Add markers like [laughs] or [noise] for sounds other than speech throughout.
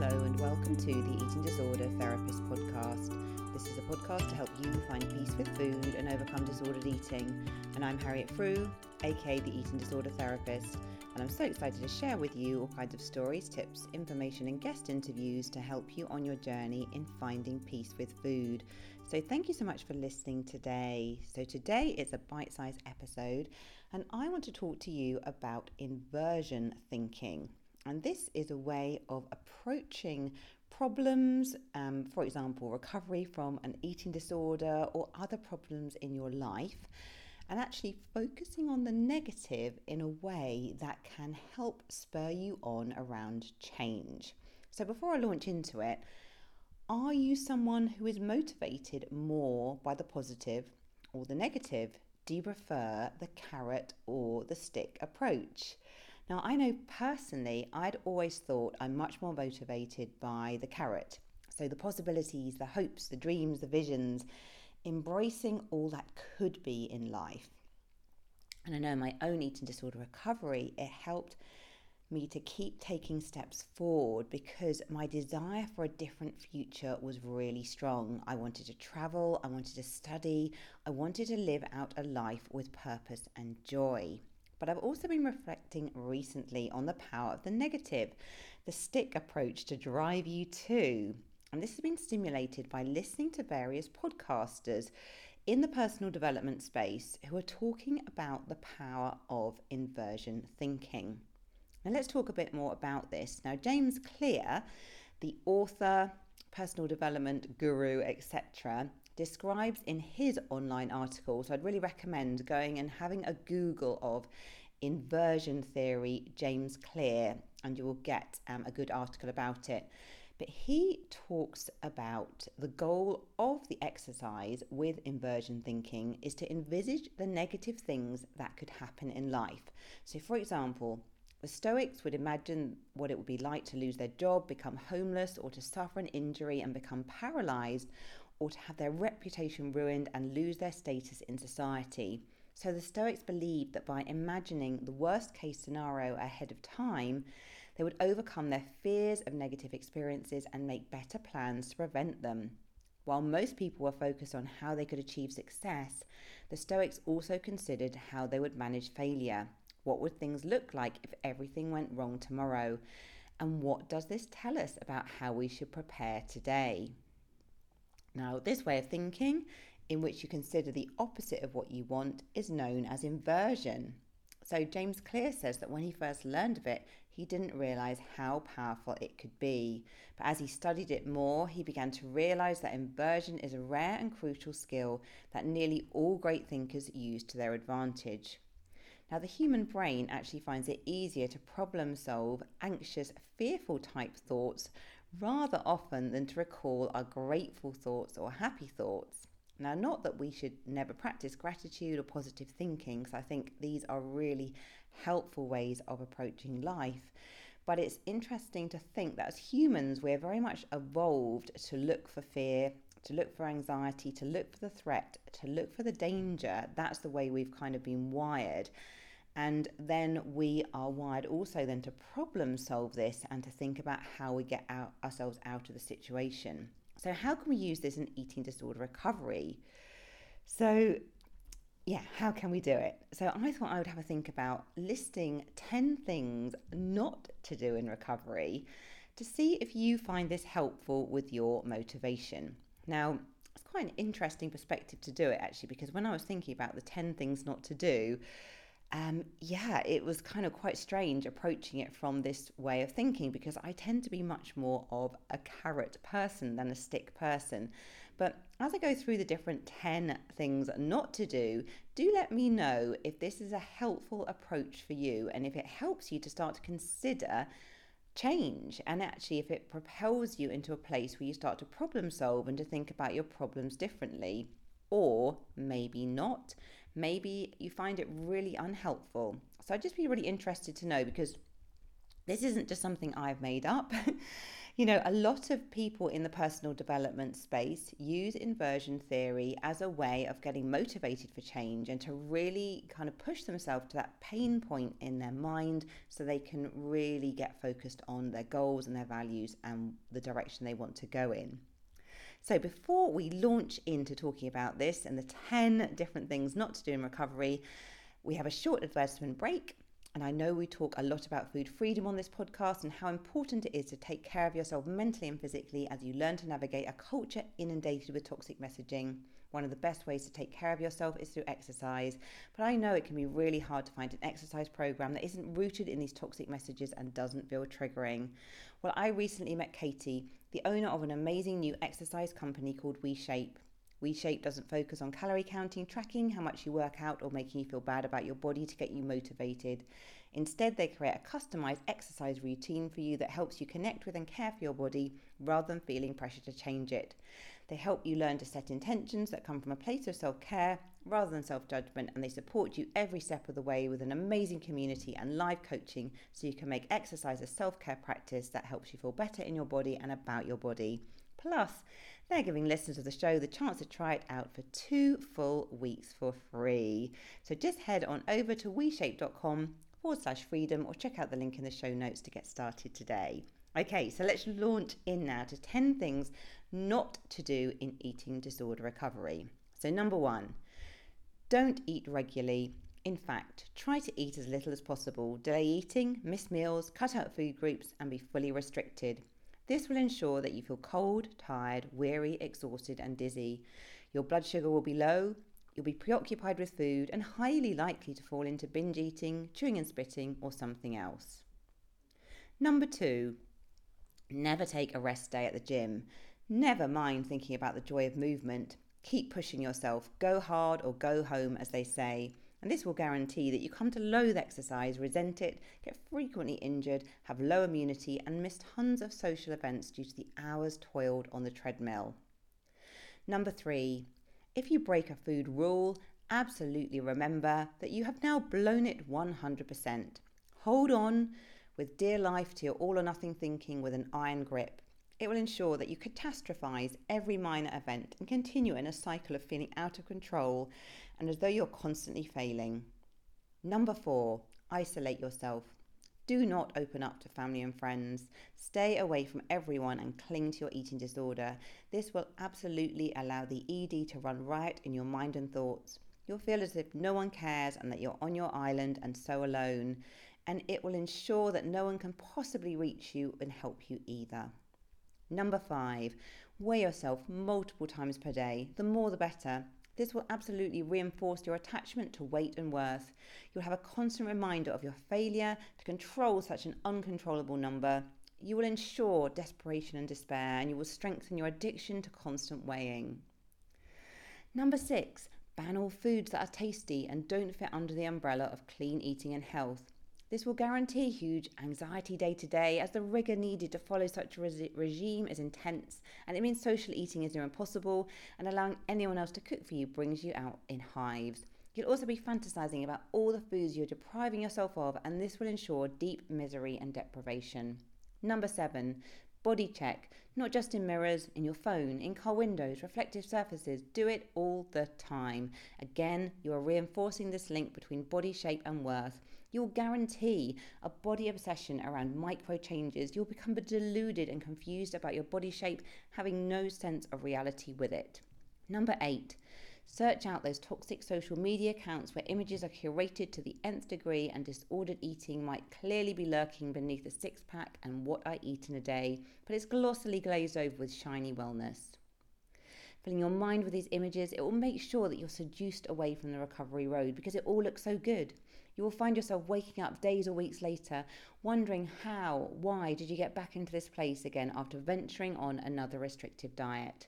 Hello, and welcome to the Eating Disorder Therapist podcast. This is a podcast to help you find peace with food and overcome disordered eating. And I'm Harriet Frew, aka the Eating Disorder Therapist, and I'm so excited to share with you all kinds of stories, tips, information, and guest interviews to help you on your journey in finding peace with food. So, thank you so much for listening today. So, today is a bite sized episode, and I want to talk to you about inversion thinking. And this is a way of approaching problems, um, for example, recovery from an eating disorder or other problems in your life, and actually focusing on the negative in a way that can help spur you on around change. So, before I launch into it, are you someone who is motivated more by the positive or the negative? Do you prefer the carrot or the stick approach? Now, I know personally, I'd always thought I'm much more motivated by the carrot. So, the possibilities, the hopes, the dreams, the visions, embracing all that could be in life. And I know my own eating disorder recovery, it helped me to keep taking steps forward because my desire for a different future was really strong. I wanted to travel, I wanted to study, I wanted to live out a life with purpose and joy. But I've also been reflecting recently on the power of the negative, the stick approach to drive you to. And this has been stimulated by listening to various podcasters in the personal development space who are talking about the power of inversion thinking. Now, let's talk a bit more about this. Now, James Clear, the author, personal development guru, etc., describes in his online article. So I'd really recommend going and having a Google of inversion theory, James Clear, and you will get um, a good article about it. But he talks about the goal of the exercise with inversion thinking is to envisage the negative things that could happen in life. So, for example, the Stoics would imagine what it would be like to lose their job, become homeless, or to suffer an injury and become paralyzed, or to have their reputation ruined and lose their status in society. So the Stoics believed that by imagining the worst case scenario ahead of time, they would overcome their fears of negative experiences and make better plans to prevent them. While most people were focused on how they could achieve success, the Stoics also considered how they would manage failure. What would things look like if everything went wrong tomorrow? And what does this tell us about how we should prepare today? Now, this way of thinking, in which you consider the opposite of what you want, is known as inversion. So, James Clear says that when he first learned of it, he didn't realize how powerful it could be. But as he studied it more, he began to realize that inversion is a rare and crucial skill that nearly all great thinkers use to their advantage. Now, the human brain actually finds it easier to problem solve anxious, fearful type thoughts rather often than to recall our grateful thoughts or happy thoughts. Now, not that we should never practice gratitude or positive thinking, because I think these are really helpful ways of approaching life. But it's interesting to think that as humans, we're very much evolved to look for fear, to look for anxiety, to look for the threat, to look for the danger. That's the way we've kind of been wired. And then we are wired also then to problem solve this and to think about how we get ourselves out of the situation. So, how can we use this in eating disorder recovery? So, yeah, how can we do it? So, I thought I would have a think about listing 10 things not to do in recovery to see if you find this helpful with your motivation. Now, it's quite an interesting perspective to do it actually, because when I was thinking about the 10 things not to do, um, yeah, it was kind of quite strange approaching it from this way of thinking because I tend to be much more of a carrot person than a stick person. But as I go through the different 10 things not to do, do let me know if this is a helpful approach for you and if it helps you to start to consider change and actually if it propels you into a place where you start to problem solve and to think about your problems differently or maybe not maybe you find it really unhelpful. So I'd just be really interested to know because this isn't just something I've made up. [laughs] You know, a lot of people in the personal development space use inversion theory as a way of getting motivated for change and to really kind of push themselves to that pain point in their mind so they can really get focused on their goals and their values and the direction they want to go in. So, before we launch into talking about this and the 10 different things not to do in recovery, we have a short advertisement break and I know we talk a lot about food freedom on this podcast and how important it is to take care of yourself mentally and physically as you learn to navigate a culture inundated with toxic messaging. One of the best ways to take care of yourself is through exercise, but I know it can be really hard to find an exercise program that isn't rooted in these toxic messages and doesn't feel triggering. Well, I recently met Katie, the owner of an amazing new exercise company called WeShape. WeShape doesn't focus on calorie counting, tracking how much you work out, or making you feel bad about your body to get you motivated. Instead, they create a customized exercise routine for you that helps you connect with and care for your body rather than feeling pressure to change it. They help you learn to set intentions that come from a place of self care rather than self judgment, and they support you every step of the way with an amazing community and live coaching so you can make exercise a self care practice that helps you feel better in your body and about your body. Plus, they're giving listeners of the show the chance to try it out for two full weeks for free. So just head on over to weshape.com forward slash freedom or check out the link in the show notes to get started today. Okay, so let's launch in now to 10 things not to do in eating disorder recovery. So, number one, don't eat regularly. In fact, try to eat as little as possible. Delay eating, miss meals, cut out food groups, and be fully restricted. This will ensure that you feel cold, tired, weary, exhausted, and dizzy. Your blood sugar will be low, you'll be preoccupied with food, and highly likely to fall into binge eating, chewing and spitting, or something else. Number two, never take a rest day at the gym. Never mind thinking about the joy of movement. Keep pushing yourself. Go hard or go home, as they say. And this will guarantee that you come to loathe exercise, resent it, get frequently injured, have low immunity, and miss tons of social events due to the hours toiled on the treadmill. Number three, if you break a food rule, absolutely remember that you have now blown it 100%. Hold on with dear life to your all or nothing thinking with an iron grip. It will ensure that you catastrophize every minor event and continue in a cycle of feeling out of control and as though you're constantly failing. Number four, isolate yourself. Do not open up to family and friends. Stay away from everyone and cling to your eating disorder. This will absolutely allow the ED to run riot in your mind and thoughts. You'll feel as if no one cares and that you're on your island and so alone. And it will ensure that no one can possibly reach you and help you either. Number five, weigh yourself multiple times per day. The more the better. This will absolutely reinforce your attachment to weight and worth. You'll have a constant reminder of your failure to control such an uncontrollable number. You will ensure desperation and despair, and you will strengthen your addiction to constant weighing. Number six, ban all foods that are tasty and don't fit under the umbrella of clean eating and health. This will guarantee huge anxiety day to day as the rigour needed to follow such a re- regime is intense and it means social eating is near impossible and allowing anyone else to cook for you brings you out in hives. You'll also be fantasizing about all the foods you're depriving yourself of and this will ensure deep misery and deprivation. Number seven, body check, not just in mirrors, in your phone, in car windows, reflective surfaces. Do it all the time. Again, you are reinforcing this link between body shape and worth. You'll guarantee a body obsession around micro changes. You'll become deluded and confused about your body shape, having no sense of reality with it. Number eight, search out those toxic social media accounts where images are curated to the nth degree and disordered eating might clearly be lurking beneath a six pack and what I eat in a day, but it's glossily glazed over with shiny wellness filling your mind with these images, it will make sure that you're seduced away from the recovery road because it all looks so good. You will find yourself waking up days or weeks later, wondering how, why did you get back into this place again after venturing on another restrictive diet?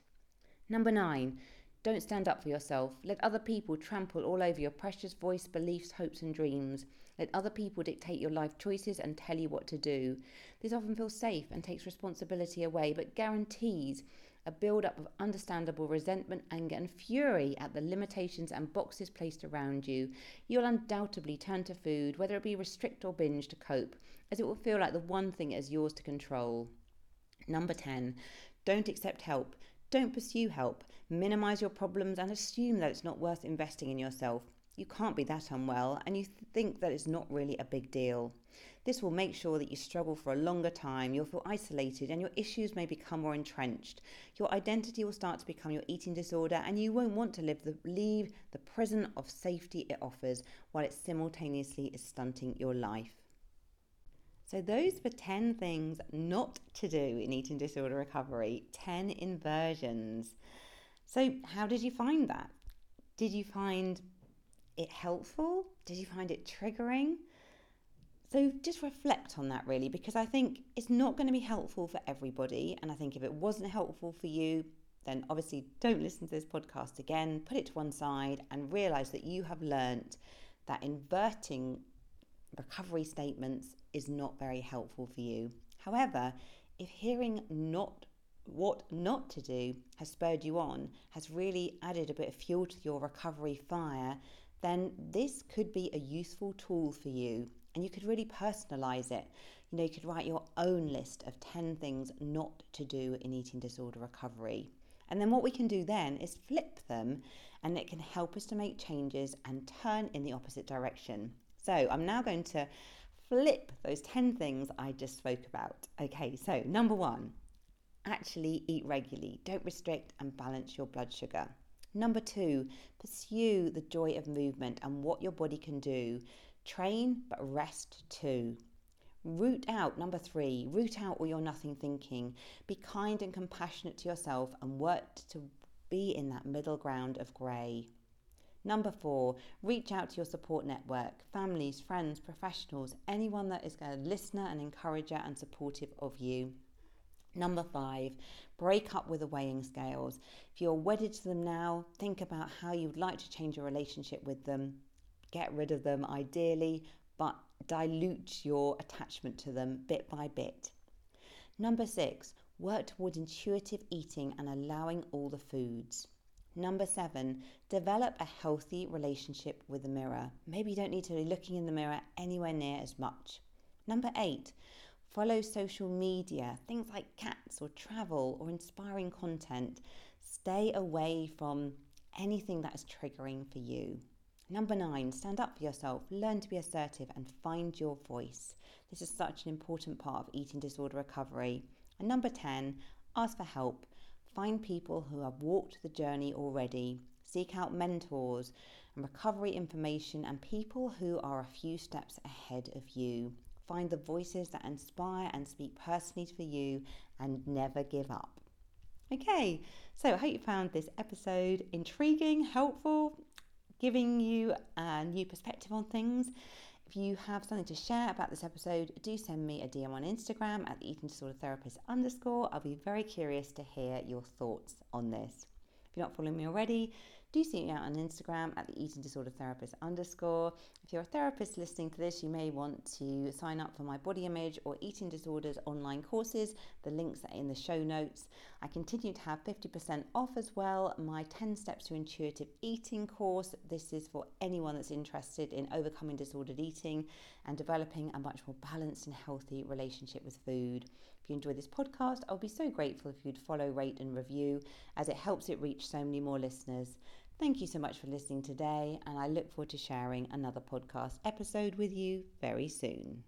Number nine, don't stand up for yourself. Let other people trample all over your precious voice, beliefs, hopes, and dreams. Let other people dictate your life choices and tell you what to do. This often feels safe and takes responsibility away, but guarantees a build up of understandable resentment, anger, and fury at the limitations and boxes placed around you, you'll undoubtedly turn to food, whether it be restrict or binge, to cope, as it will feel like the one thing is yours to control. Number 10, don't accept help. Don't pursue help. Minimize your problems and assume that it's not worth investing in yourself. You can't be that unwell and you think that it's not really a big deal. This will make sure that you struggle for a longer time, you'll feel isolated, and your issues may become more entrenched. Your identity will start to become your eating disorder, and you won't want to live the, leave the prison of safety it offers while it simultaneously is stunting your life. So, those were 10 things not to do in eating disorder recovery, 10 inversions. So, how did you find that? Did you find it helpful? Did you find it triggering? So just reflect on that really, because I think it's not going to be helpful for everybody. And I think if it wasn't helpful for you, then obviously don't listen to this podcast again, put it to one side and realize that you have learnt that inverting recovery statements is not very helpful for you. However, if hearing not what not to do has spurred you on, has really added a bit of fuel to your recovery fire, then this could be a useful tool for you and you could really personalize it. You know, you could write your own list of 10 things not to do in eating disorder recovery. And then what we can do then is flip them and it can help us to make changes and turn in the opposite direction. So I'm now going to flip those 10 things I just spoke about. Okay, so number one, actually eat regularly. Don't restrict and balance your blood sugar. Number two, pursue the joy of movement and what your body can do Train, but rest too. Root out, number three, root out all your nothing thinking. Be kind and compassionate to yourself and work to be in that middle ground of grey. Number four, reach out to your support network, families, friends, professionals, anyone that is a listener and encourager and supportive of you. Number five, break up with the weighing scales. If you're wedded to them now, think about how you would like to change your relationship with them get rid of them ideally, but dilute your attachment to them bit by bit. Number six, work towards intuitive eating and allowing all the foods. Number seven, develop a healthy relationship with the mirror. Maybe you don't need to be looking in the mirror anywhere near as much. Number eight, follow social media, things like cats or travel or inspiring content. Stay away from anything that is triggering for you. Number nine, stand up for yourself, learn to be assertive, and find your voice. This is such an important part of eating disorder recovery. And number 10, ask for help. Find people who have walked the journey already. Seek out mentors and recovery information and people who are a few steps ahead of you. Find the voices that inspire and speak personally for you and never give up. Okay, so I hope you found this episode intriguing, helpful, giving you a new perspective on things. If you have something to share about this episode, do send me a DM on Instagram at the eating disorder therapist underscore. I'll be very curious to hear your thoughts on this. If you're not following me already, do see me out on Instagram at the eating disorder therapist underscore. If you're a therapist listening to this, you may want to sign up for my body image or eating disorders online courses. The links are in the show notes. I continue to have 50% off as well. My 10 steps to intuitive eating course. This is for anyone that's interested in overcoming disordered eating and developing a much more balanced and healthy relationship with food. If you enjoy this podcast, I'll be so grateful if you'd follow, rate, and review as it helps it reach so many more listeners. Thank you so much for listening today, and I look forward to sharing another podcast episode with you very soon.